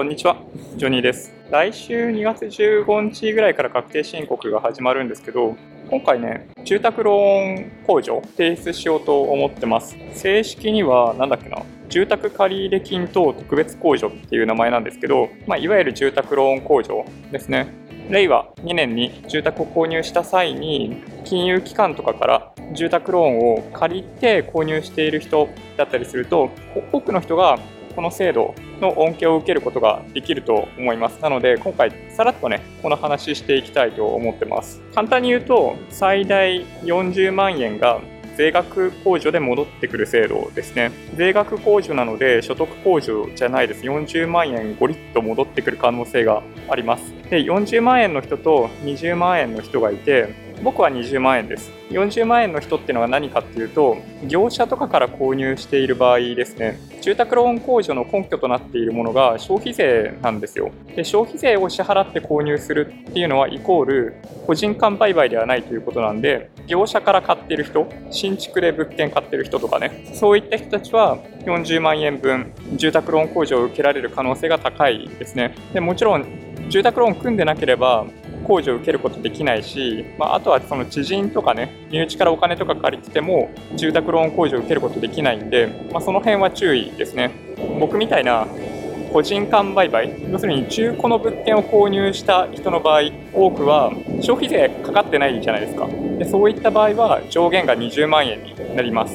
こんにちは、ジョニーです。来週2月15日ぐらいから確定申告が始まるんですけど、今回ね、住宅ローン控除提出しようと思ってます。正式には、なんだっけな、住宅借入金等特別控除っていう名前なんですけど、まあ、いわゆる住宅ローン控除ですね。令和2年に住宅を購入した際に金融機関とかから住宅ローンを借りて購入している人だったりすると多くの人がこの制度の恩恵を受けることができると思いますなので今回さらっとねこの話していきたいと思ってます簡単に言うと最大40万円が税額控除で戻ってくる制度ですね。税額控除なので所得控除じゃないです。40万円ゴリッと戻ってくる可能性があります。で、40万円の人と20万円の人がいて、僕は20万円です。40万円の人っていうのは何かっていうと、業者とかから購入している場合ですね、住宅ローン控除の根拠となっているものが消費税なんですよ。で、消費税を支払って購入するっていうのはイコール個人間売買ではないということなんで、業者から買ってる人、新築で物件買ってる人とかね、そういった人たちは40万円分住宅ローン控除を受けられる可能性が高いですね。でもちろん住宅ローン組んでなければ控除を受けることできないし、まあ、あとはその知人とかね身内からお金とか借りてても住宅ローン控除を受けることできないんで、まあ、その辺は注意ですね僕みたいな個人間売買要するに中古の物件を購入した人の場合多くは消費税かかってないじゃないですかでそういった場合は上限が20万円になります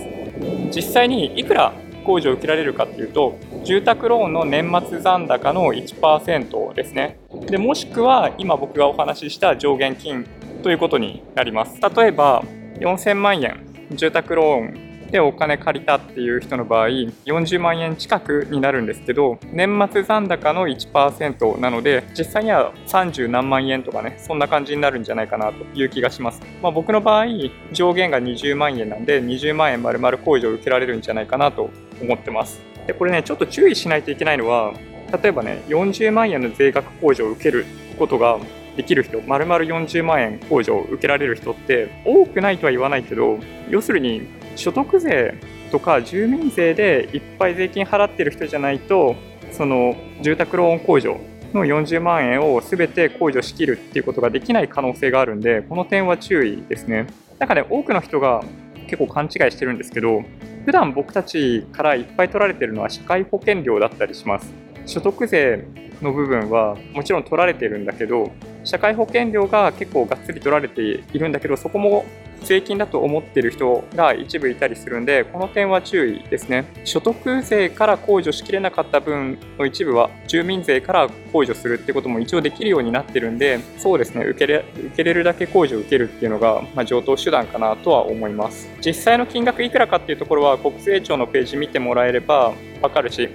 実際にいくら控除を受けられるかっていうと住宅ローンの年末残高の1%ですねでもしくは今僕がお話しした上限金ということになります。例えば4000万円住宅ローンでお金借りたっていう人の場合40万円近くになるんですけど年末残高の1%なので実際には30何万円とかねそんな感じになるんじゃないかなという気がします、まあ、僕の場合上限が20万円なんで20万円丸々控除を受けられるんじゃないかなと思ってます。でこれねちょっと注意しないといけないのは例えばね40万円の税額控除を受けることができる人、丸々40万円控除を受けられる人って多くないとは言わないけど、要するに所得税とか住民税でいっぱい税金払ってる人じゃないと、その住宅ローン控除の40万円を全て控除しきるっていうことができない可能性があるんで、この点は注意ですね。なんかね、多くの人が結構勘違いしてるんですけど、普段僕たちからいっぱい取られてるのは社会保険料だったりします。所得税の部分はもちろん取られてるんだけど社会保険料が結構がっつり取られているんだけどそこも税金だと思っている人が一部いたりするんでこの点は注意ですね。所得税から控除しきれなかった分の一部は住民税から控除するってことも一応できるようになってるんでそうですね。受けれ受けれるだけ控除を受けるっていうのが、まあ、上等手段かなとは思います。実際の金額いくらかっていうところは国税庁のページ見てもらえればわかるし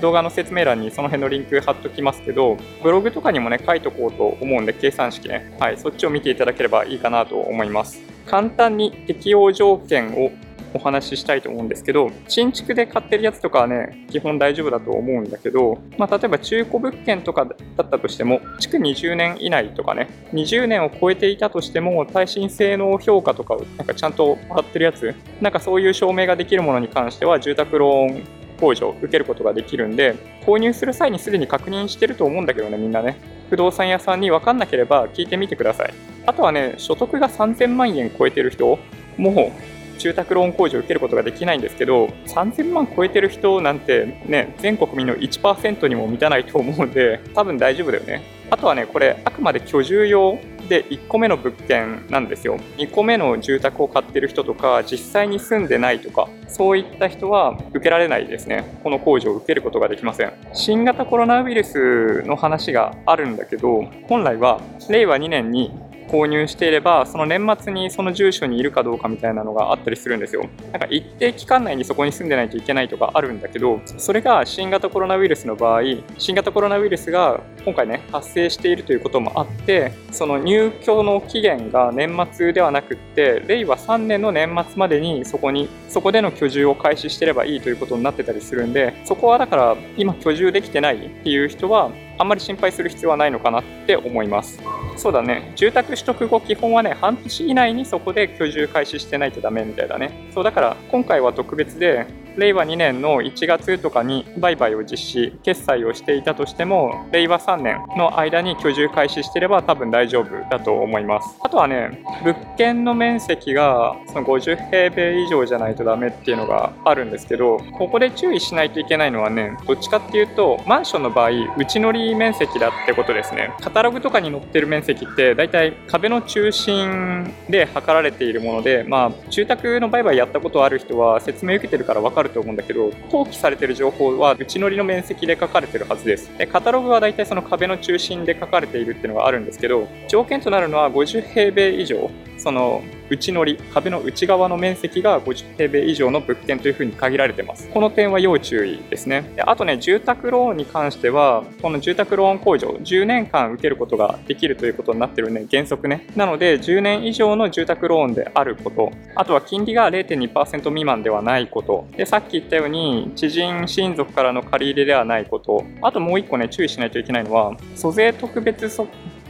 動画の説明欄にその辺のリンク貼っときますけど、ブログとかにもね、書いとこうと思うんで、計算式ね。はい、そっちを見ていただければいいかなと思います。簡単に適用条件をお話ししたいと思うんですけど、新築で買ってるやつとかはね、基本大丈夫だと思うんだけど、まあ、例えば中古物件とかだったとしても、築20年以内とかね、20年を超えていたとしても、耐震性能評価とかをなんかちゃんともらってるやつ、なんかそういう証明ができるものに関しては、住宅ローン控除を受けることができるんで、購入する際にすでに確認してると思うんだけどね、みんなね。不動産屋さんに分かんなければ聞いてみてください。あとはね、所得が3000万円超えてる人も住宅ローン控除を受けることができないんですけど、3000万超えてる人なんてね、全国民の1%にも満たないと思うんで、多分大丈夫だよね。あとはね、これ、あくまで居住用で1個目の物件なんですよ。2個目の住宅を買ってる人とか実際に住んでないとかそういった人は受けられないですね。この控除を受けることができません。新型コロナウイルスの話があるんだけど本来は令和2年に購入していればその年末にその住所にいるかどうかみたいなのがあったりするんですよ。なんか一定期間内にそこに住んでないといけないとかあるんだけどそれが新型コロナウイルスの場合新型コロナウイルスが今回ね発生しているということもあってその入居の期限が年末ではなくって令和3年の年末までにそこにそこでの居住を開始してればいいということになってたりするんでそこはだから今居住できてないっていう人はあんまり心配する必要はないのかなって思います。そうだね、住宅取得後、基本はね、半年以内にそこで居住開始してないとダメみたいだね。そうだから、今回は特別で、令和2年の1月とかに売買を実施、決済をしていたとしても、令和3年の間に居住開始してれば多分大丈夫だと思います。あとはね、物件の面積がその50平米以上じゃないとダメっていうのがあるんですけど、ここで注意しないといけないのはね、どっちかっていうと、マンションの場合、内乗り面積だってことですね。カタログとかに載ってる面積って、だいたい壁の中心で測られているもので、まあ、住宅の売買やったことある人は説明受けてるから分かると思うんだけど、登記されてる情報は内乗りの面積で書かれてるはずです。でカタログは大体その壁の中心で書かれているっていうのがあるんですけど、条件となるのは50平米以上、その内乗り、壁の内側の面積が50平米以上の物件というふうに限られてます。この点は要注意ですね。であとね、住宅ローンに関しては、この住宅ローン控除、10年間受けることができるということになってるね、原則ね。なので、10年以上の住宅ローンであること、あとは金利が0.2%未満ではないこと、で、さっき言ったように、知人、親族からの借り入れではないこと、あともう一個ね、注意しないといけないのは、租税特別そ、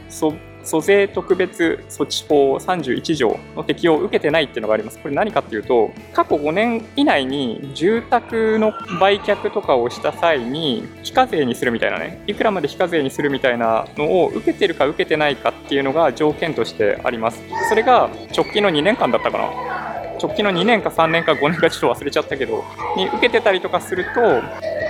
そ、租税特別措置法31条の適用を受けてないっていうのがあります。これ何かっていうと、過去5年以内に住宅の売却とかをした際に非課税にするみたいなね、いくらまで非課税にするみたいなのを受けてるか受けてないかっていうのが条件としてあります。それが直近の2年間だったかな。直近の2年か3年か5年かちょっと忘れちゃったけど、に受けてたりとかすると、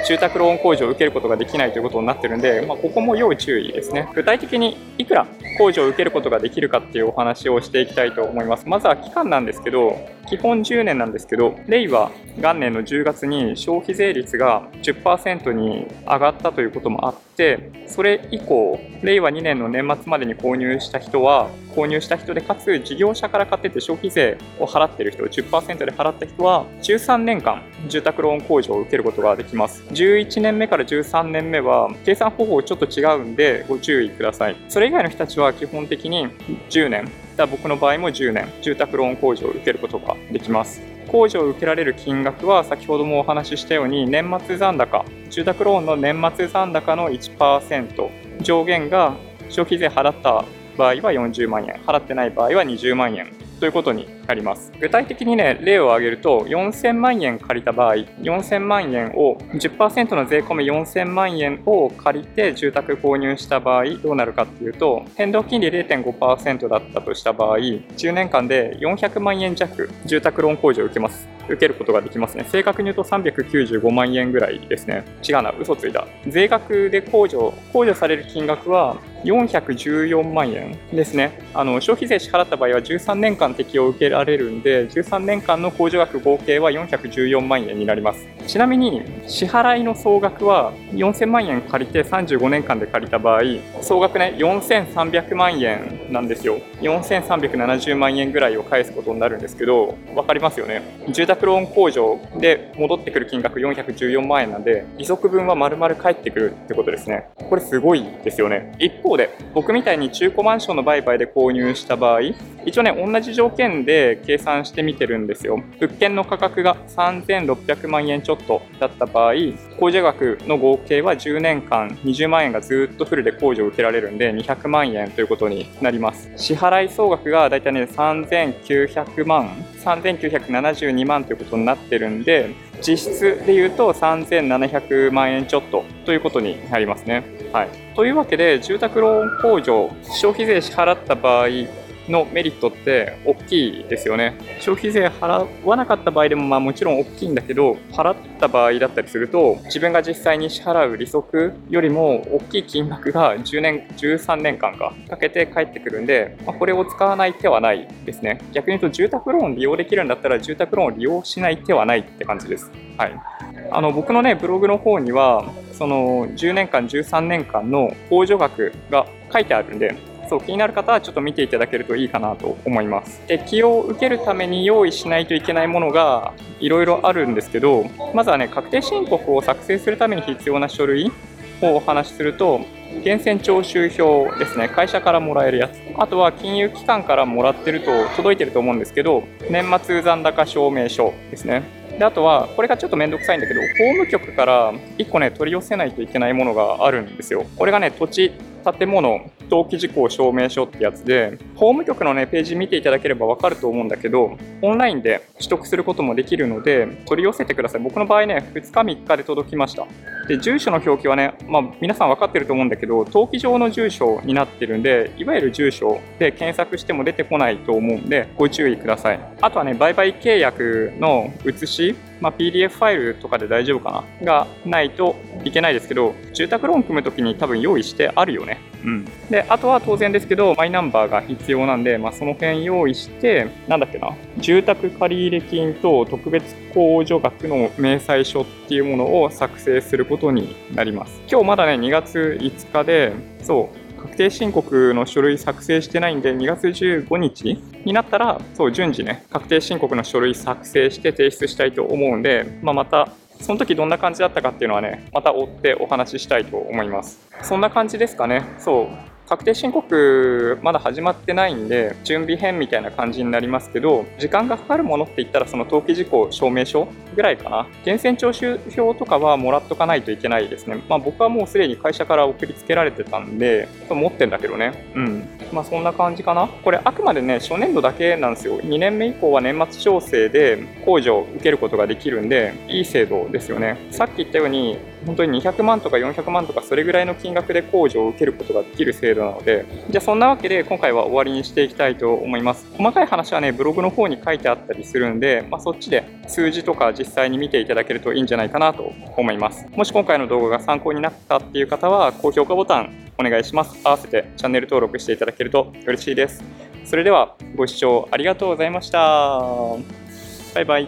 住宅ローン控除を受けることができないということになってるんで、まあ、ここも要注意ですね。具体的にいくら控除を受けることができるかっていうお話をしていきたいと思います。まずは期間なんですけど、基本10年なんですけど、令和元年の10月に消費税率が10%に上がったということもあって、それ以降、令和2年の年末までに購入した人は、購入した人で、かつ事業者から買ってて消費税を払ってる人、10%で払った人は、13年間住宅ローン控除を受けることができます。11年目から13年目は、計算方法ちょっと違うんで、ご注意ください。それ以外の人たちは基本的に10年、僕の場合も10年、住宅ローン控除を受けることができます。控除を受けられる金額は先ほどもお話ししたように年末残高。住宅ローンの年末残高の1%上限が消費税払った場合は40万円。払ってない場合は20万円。ということになります。具体的にね、例を挙げると、4000万円借りた場合、4000万円を、10%の税込み4000万円を借りて住宅購入した場合、どうなるかっていうと、変動金利0.5%だったとした場合、10年間で400万円弱、住宅ローン控除を受けます。受けることができますね。正確に言うと395万円ぐらいですね。違うな、嘘ついた。税額で控除、控除される金額は414万円ですね。あの消費税支払った場合は13年間適用を受けられるんで、13年間の控除額合計は414万円になります。ちなみに、支払いの総額は4000万円借りて35年間で借りた場合、総額ね、4300万円なんですよ。4370万円ぐらいを返すことになるんですけど、分かりますよね。住宅ローン控除で戻ってくる金額414万円なんで、利息分は丸々返ってくるってことですね。これすごいですよね。一方で、僕みたいに中古マンションの売買で購入した場合、一応ね、同じ条件で計算してみてるんですよ。物件の価格が3600万円ちょっとだった場合、控除額の合計は10年間20万円がずっとフルで控除を受けられるんで200万円ということになります。支払い総額がだいたいね3900万、3972万ということになってるんで、実質で言うと3700万円ちょっとということになりますね。はい。というわけで、住宅ローン控除、消費税支払った場合、のメリットって大きいですよね。消費税払わなかった場合でもまあもちろん大きいんだけど、払った場合だったりすると、自分が実際に支払う利息よりも大きい金額が10年、13年間かかけて返ってくるんで、まあ、これを使わない手はないですね。逆に言うと住宅ローン利用できるんだったら住宅ローンを利用しない手はないって感じです。はい。あの僕のね、ブログの方には、その10年間、13年間の控除額が書いてあるんで、そう気になる方はちょっと見ていただけるといいかなと思います。適用を受けるために用意しないといけないものがいろいろあるんですけど、まずはね、確定申告を作成するために必要な書類をお話しすると、源泉徴収票ですね、会社からもらえるやつ。あとは金融機関からもらってると、届いてると思うんですけど、年末残高証明書ですね。であとは、これがちょっとめんどくさいんだけど、法務局から1個ね、取り寄せないといけないものがあるんですよ。これがね、土地、建物、登記事項証明書ってやつで、法務局のね、ページ見ていただければわかると思うんだけど、オンラインで取得することもできるので、取り寄せてください。僕の場合ね、2日3日で届きました。で、住所の表記はね、まあ、皆さん分かってると思うんだけど、登記上の住所になってるんで、いわゆる住所で検索しても出てこないと思うんで、ご注意ください。あとはね、売買契約の写し、まあ、PDF ファイルとかで大丈夫かな？がないといけないですけど、住宅ローン組むときに多分用意してあるよね。うん。で、あとは当然ですけど、マイナンバーが必要なんで、まあ、その辺用意して、なんだっけな、住宅借入金と特別控除額の明細書っていうものを作成することになります。今日まだね、2月5日で、そう、確定申告の書類作成してないんで、2月15日になったら、そう、順次ね、確定申告の書類作成して提出したいと思うんで、まあ、また、その時どんな感じだったかっていうのはね、また追ってお話ししたいと思います。そんな感じですかね。そう。確定申告まだ始まってないんで準備編みたいな感じになりますけど時間がかかるものって言ったらその登記事項証明書ぐらいかな。源泉徴収票とかはもらっとかないといけないですね。まあ僕はもうすでに会社から送りつけられてたんで持ってんだけどね。うん。まあそんな感じかな。これあくまでね初年度だけなんですよ。2年目以降は年末調整で控除を受けることができるんでいい制度ですよね。さっき言ったように本当に200万とか400万とかそれぐらいの金額で控除を受けることができる制度なので、じゃあそんなわけで今回は終わりにしていきたいと思います。細かい話はね、ブログの方に書いてあったりするんで、まあ、そっちで数字とか実際に見ていただけるといいんじゃないかなと思います。もし今回の動画が参考になったっていう方は、高評価ボタンお願いします。合わせてチャンネル登録していただけると嬉しいです。それではご視聴ありがとうございました。バイバイ。